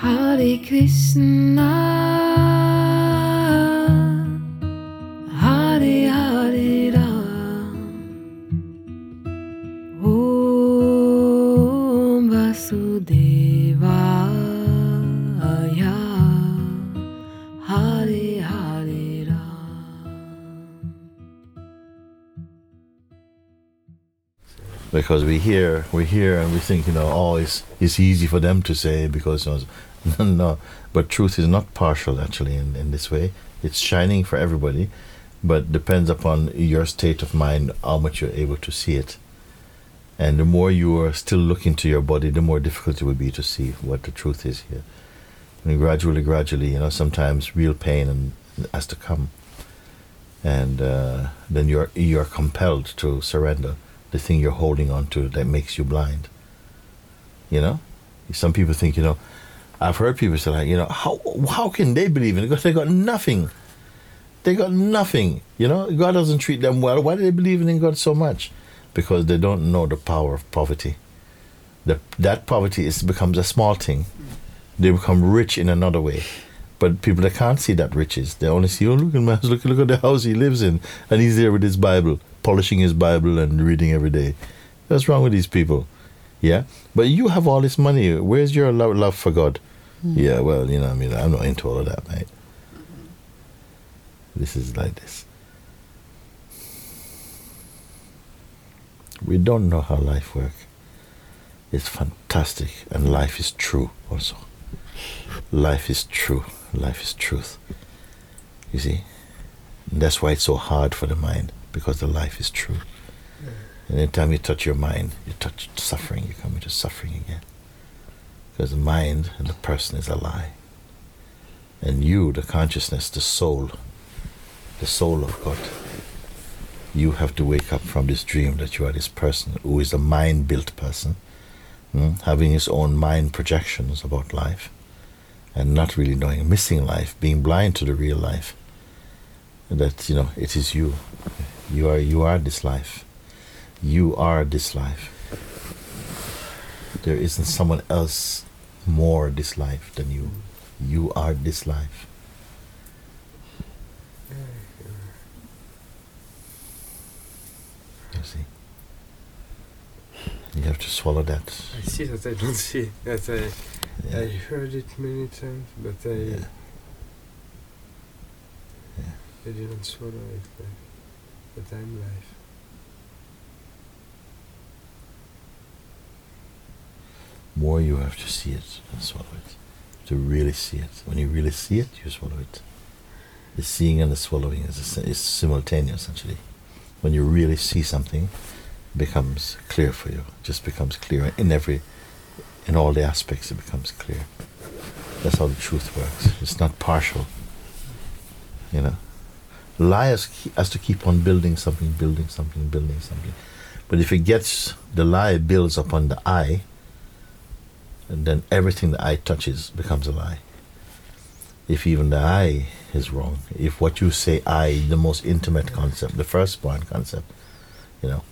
Hare Krishna because we hear we hear and we think you know oh it's it's easy for them to say because you know, no, but truth is not partial actually in, in this way. It's shining for everybody but depends upon your state of mind how much you're able to see it. And the more you are still looking to your body the more difficult it will be to see what the truth is here. And gradually gradually you know sometimes real pain and has to come. And uh, then you're you're compelled to surrender the thing you're holding on to that makes you blind. You know, some people think you know. I've heard people say you know, how how can they believe in it because they got nothing. They got nothing. You know, God doesn't treat them well. Why do they believe in God so much? Because they don't know the power of poverty. The, that poverty is becomes a small thing. They become rich in another way. But people that can't see that riches, they only see, oh look at my look, look at the house he lives in, and he's there with his Bible, polishing his Bible and reading every day. What's wrong with these people? Yeah, but you have all this money. Where's your love, love for God? Mm-hmm. Yeah, well, you know, I mean, I'm not into all of that, mate. Mm-hmm. This is like this. We don't know how life works. It's fantastic, and life is true also. Life is true. Life is truth. You see? And that's why it's so hard for the mind, because the life is true. And anytime you touch your mind, you touch suffering, you come into suffering again. Because the mind and the person is a lie. And you, the consciousness, the soul, the soul of God, you have to wake up from this dream that you are this person who is a mind built person, mm, having his own mind projections about life, and not really knowing, missing life, being blind to the real life. That, you know, it is you. You are, you are this life. You are this life. There isn't someone else more this life than you. You are this life. You see? You have to swallow that. I see that I don't see that I I heard it many times, but I Yeah. Yeah. I didn't swallow it. Like, but life. More you have to see it and swallow it. To really see it. When you really see it, you swallow it. The seeing and the swallowing is, a is simultaneous actually. When you really see something, becomes clear for you. It just becomes clear in every, in all the aspects. It becomes clear. That's how the truth works. It's not partial. You know, lie has, to keep on building something, building something, building something. But if it gets the lie builds upon the I, then everything the eye touches becomes a lie. If even the eye is wrong, if what you say I, the most intimate concept, the firstborn concept, you know,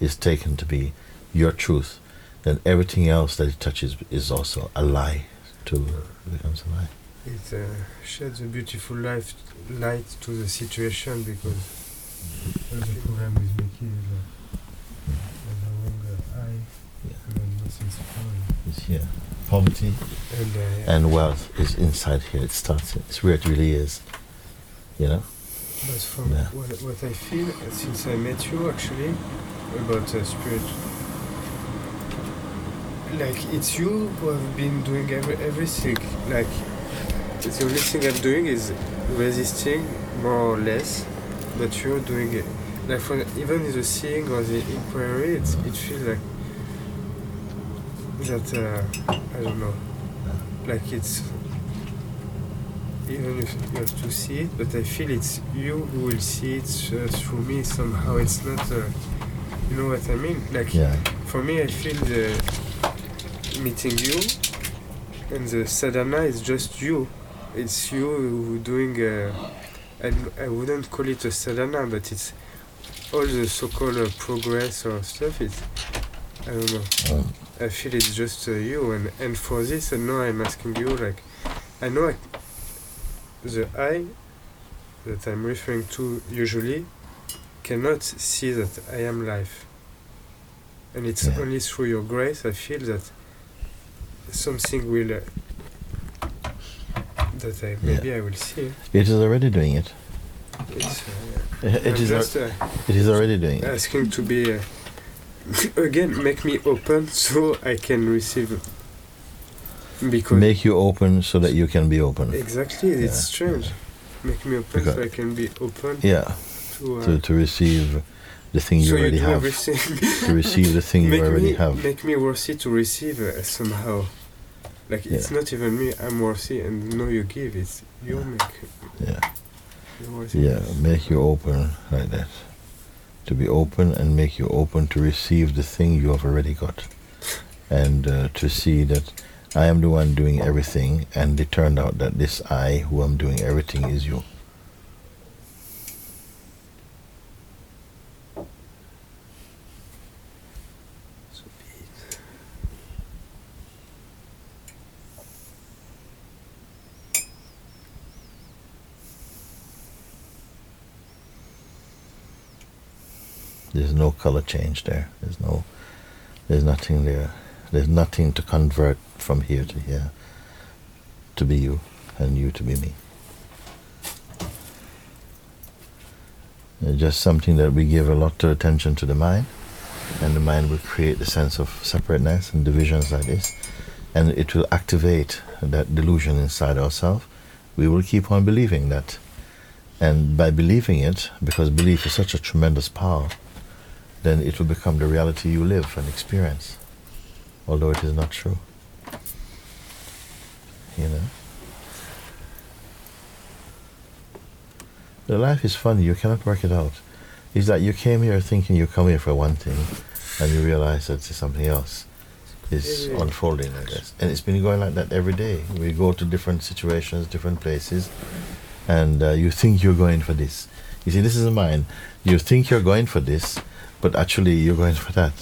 is taken to be your truth, then everything else that it touches is also a lie. To becomes a lie. It uh, sheds a beautiful life, light to the situation because the problem with Mickey is that there's no longer I Yeah. and then nothing's fine. It's here. Poverty And, uh, and wealth is inside here. It starts. It's where it really is. You know. But from Yeah. what, what I feel uh, since I met you actually about uh, spirit, like it's you who have been doing every, everything. Like the only thing I'm doing is resisting more or less, but you're doing it. Like for even in the seeing or the inquiry, it feels like that. Uh, I don't know. Like it's even if you have to see it, but I feel it's you who will see it uh, through me somehow. It's not, uh, you know what I mean? Like Yeah. for me, I feel the meeting you, and the sadhana is just you. It's you who doing. Uh, I, I wouldn't call it a sadhana, but it's all the so-called uh, progress or stuff. It's I don't know. Mm. I feel it's just uh, you, and and for this, and now I'm asking you, like, I know I, the I that I'm referring to usually cannot see that I am life, and it's Yeah. only through your grace I feel that something will. Uh, that I maybe I will see. It is already doing it. It's, uh, It is. just uh, it is already doing it. asking to be uh, again make me open so I can receive because Make you open so that you can be open. exactly it's Yeah, strange make me open so I can be open Yeah, to, uh, to, to receive the thing you so you already do have. To receive the thing you already me have. make me worthy to receive uh, somehow like it's Yeah. not even me I'm worthy and no you give it's you Yeah. make Yeah. Yeah, make you open like that. To be open and make you open to receive the thing you have already got. And uh, to see that I am the one doing everything, and it turned out that this I who am doing everything is you. There's no color change there. There's no, there's nothing there. There's nothing to convert from here to here. To be you, and you to be me. It's just something that we give a lot of attention to the mind, and the mind will create the sense of separateness and divisions like this, and it will activate that delusion inside ourselves. We will keep on believing that, and by believing it, because belief is such a tremendous power, then it will become the reality you live and experience, although it is not true. You know? The life is funny, you cannot work it out. It's like you came here thinking you come here for one thing, and you realize that it's something else is unfolding like this. And it's been going like that every day. We go to different situations, different places, and uh, you think you're going for this. You see, this is mine. You think you're going for this, but actually you're going for that.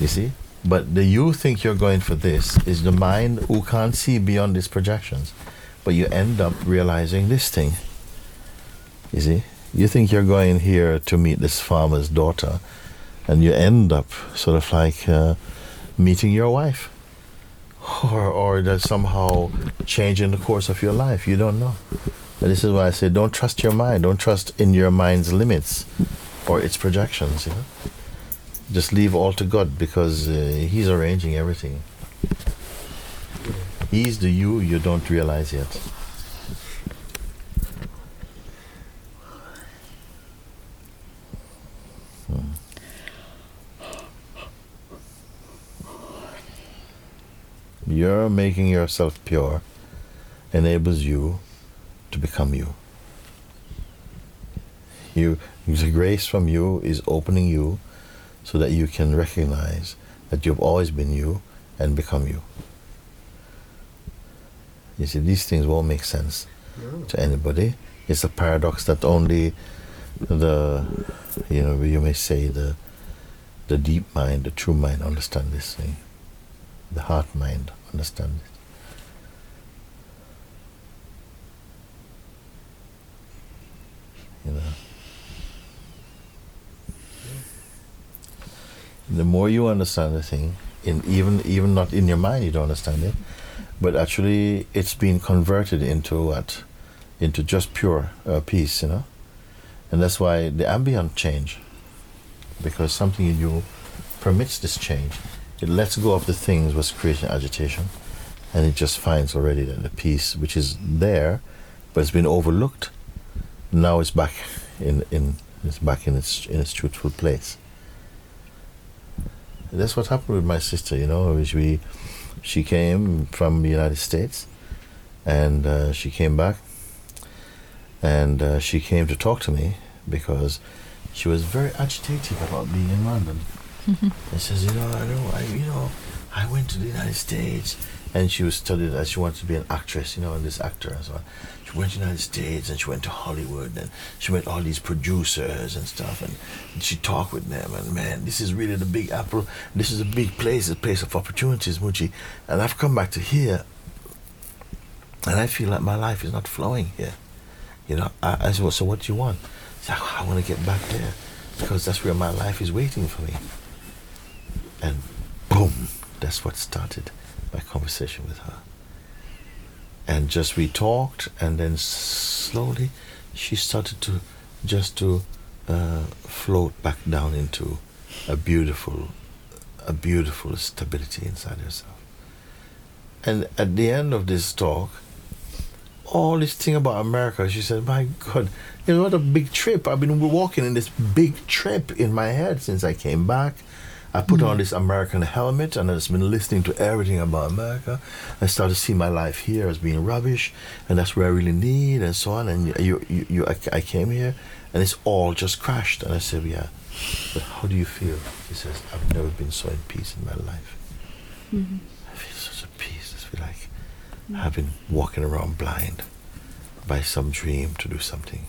You see? But the you think you're going for this is the mind who can't see beyond these projections. But you end up realizing this thing. You see? You think you're going here to meet this farmer's daughter, and you end up sort of like uh, meeting your wife. Or, or that somehow changing the course of your life. You don't know. This is why I say don't trust your mind. Don't trust in your mind's limits or its projections. You know, just leave all to God because uh, He's arranging everything. He's the you you don't realize yet. Hmm. You're making yourself pure enables you to become you. You the grace from you is opening you so that you can recognize that you've always been you and become you. You see, these things won't make sense No. to anybody. It's a paradox that only the, you know, you may say the, the deep mind, the true mind, understand this thing. The heart mind understand it. You know. The more you understand the thing, in even even not in your mind, you don't understand it, but actually it's been converted into what, into just pure uh, peace, you know, and that's why the ambient change, because something in you permits this change. It lets go of the things was creating agitation, and it just finds already that the peace which is there, but it's been overlooked. Now it's back in in it's back in its in its truthful place. And that's what happened with my sister, you know. Which we, she came from the United States, and uh, she came back, and uh, she came to talk to me because she was very agitated about being in London. and says, you know, I know, I, you know, I went to the United States, and she was studied as she wanted to be an actress, you know, and this actor and so on. Went to the United States and she went to Hollywood and she met all these producers and stuff and, and she talked with them and man, this is really the big apple. This is a big place, a place of opportunities, Mooji. And I've come back to here and I feel like my life is not flowing here. You know, I, I said, well, so what do you want? She said, I want to get back there because that's where my life is waiting for me. And boom, that's what started my conversation with her. And just we talked, and then slowly she started to just to uh, float back down into a beautiful, a beautiful stability inside herself. And at the end of this talk, all this thing about America, she said, "My God, you know what a big trip! I've been walking in this big trip in my head since I came back." I put on mm. this American helmet and I've been listening to everything about America. I started to see my life here as being rubbish, and that's where I really need, and so on. And you, you, you I, I came here, and it's all just crashed. And I said, yeah, but how do you feel? He says, I've never been so in peace in my life. Mm-hmm. I feel such a peace. I feel like I've been walking around blind by some dream to do something.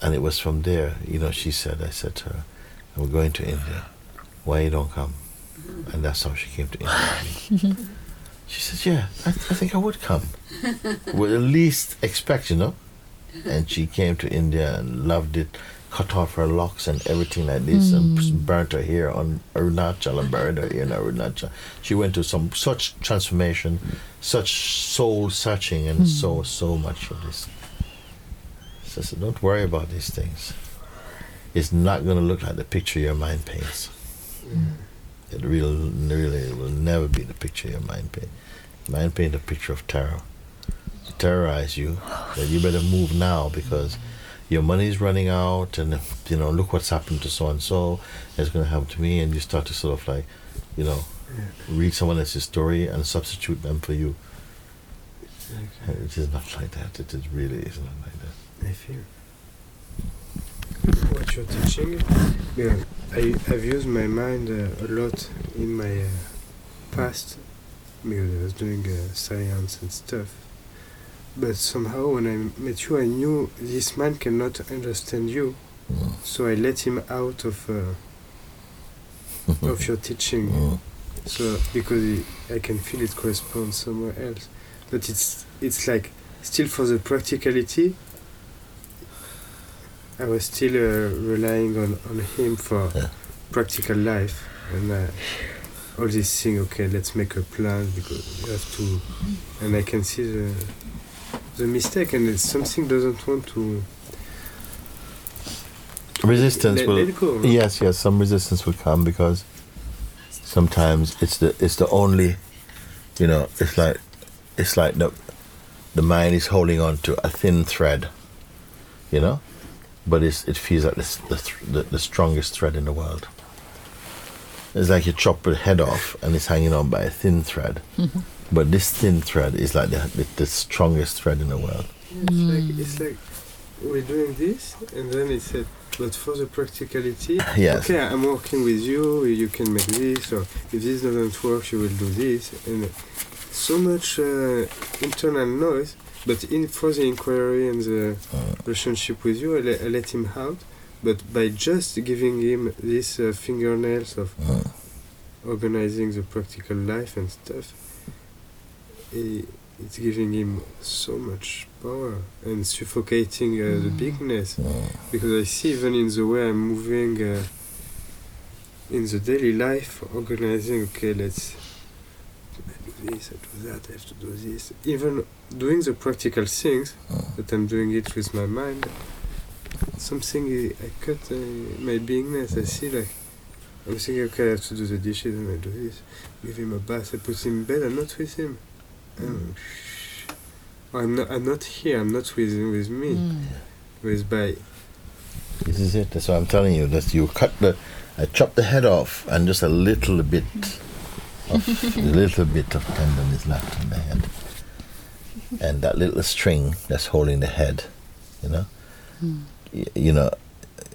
And it was from there, you know, she said, I said to her, we're going to India. Why you don't come? And that's how she came to India. she said, yeah, I, I think I would come. Would at least expect, you know. And she came to India and loved it, cut off her locks and everything like this, and mm. burnt her hair on Arunachal and buried her hair in Arunachal. She went to some such transformation, such soul searching, and hmm. so so much of this. So I said, don't worry about these things. It's not going to look like the picture your mind paints. Mm. It real, really will never be the picture your mind paint. Mind paint a picture of terror. To terrorize you, that you better move now because your money is running out, and you know, look what's happened to so and so. It's going to happen to me, and you start to sort of like, you know, read someone else's story and substitute them for you. Okay. It is not like that. It is really is not like that. I feel. What you're teaching, yeah, I, I've used my mind uh, a lot in my uh, past because I was doing uh, science and stuff. But somehow, when I met you, I knew this man cannot understand you, so I let him out of uh, of your teaching. So because it, I can feel it corresponds somewhere else, but it's it's like still for the practicality. I was still uh, relying on, on him for Yeah. practical life and uh, all this thing. Okay, let's make a plan because you have to, and I can see the the mistake and it's something doesn't want to Resistance let, will. let go. Yes, yes, some resistance will come because sometimes it's the it's the only, you know, it's like it's like the the mind is holding on to a thin thread, you know, but it's it feels like this, the, the the strongest thread in the world. It's like you chop the head off and it's hanging on by a thin thread, but this thin thread is like the, the the strongest thread in the world. It's like it's like we're doing this, and then it said, but for the practicality, Yes. okay, I'm working with you. You can make this, or if this doesn't work, you will do this, and so much uh, internal noise. But in for the inquiry and the relationship with you, I, le- I let him out. But by just giving him these uh, fingernails of organizing the practical life and stuff, he, it's giving him so much power and suffocating uh, the bigness. Mm. Because I see even in the way I'm moving uh, in the daily life, organizing, okay, let's this, I do that, I have to do this. Even doing the practical things, that I'm doing it with my mind, something I, I cut uh, my beingness. I see like, I'm thinking, okay, I have to do the dishes and I do this. Give him a bath, I put him in bed, I'm not with him. I'm, I'm not, I'm not here, I'm not with, with me. Mm. With by This is it. That's what I'm telling you. That you cut the, I chop the head off, and just a little bit of, a little bit of tendon is left in the head, and that little string that's holding the head, you know, Mm. y- you know,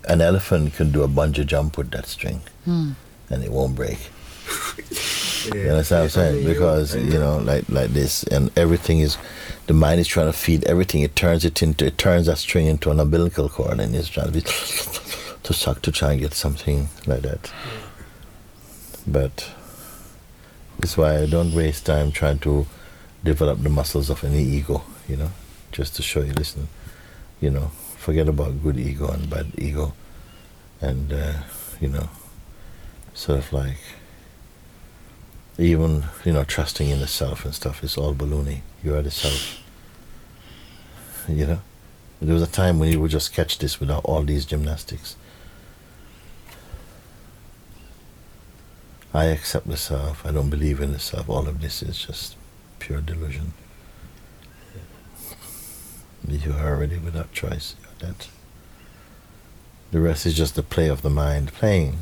an elephant can do a bungee jump with that string, Mm. and it won't break. You understand what I'm saying? Only Because you know, like like this, and everything is, the mind is trying to feed everything. It turns it into, it turns that string into an umbilical cord, and it's trying to be to suck to try and get something like that. But that's why I don't waste time trying to develop the muscles of any ego. You know, just to show you, listen, you know, forget about good ego and bad ego, and uh, you know, sort of like even you know trusting in the self and stuff is all baloney. You are the self. You know, there was a time when you would just catch this without all these gymnastics. I accept the self. I don't believe in the self. All of this is just pure delusion. You are already without choice. You are that. The rest is just the play of the mind, playing,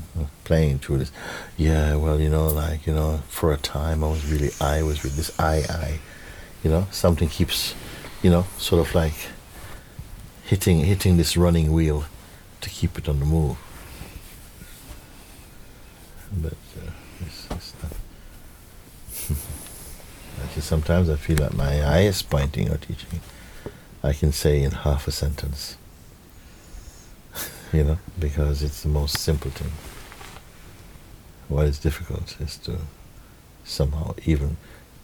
playing through this. Yeah, well, you know, like you know, for a time I was really, I was with this I, I, you know, something keeps, you know, sort of like hitting, hitting this running wheel to keep it on the move. But uh, it's, it's not. Actually, sometimes I feel like my eye is pointing or teaching. I can say in half a sentence you know, because it's the most simple thing. What is difficult is to somehow even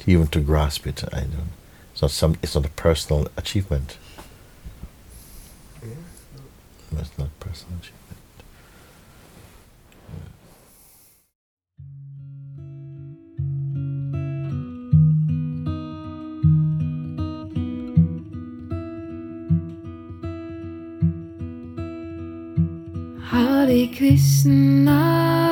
even to grasp it. I don't. It's not some. It's not a personal achievement. It's not personal achievement. Hare Krishna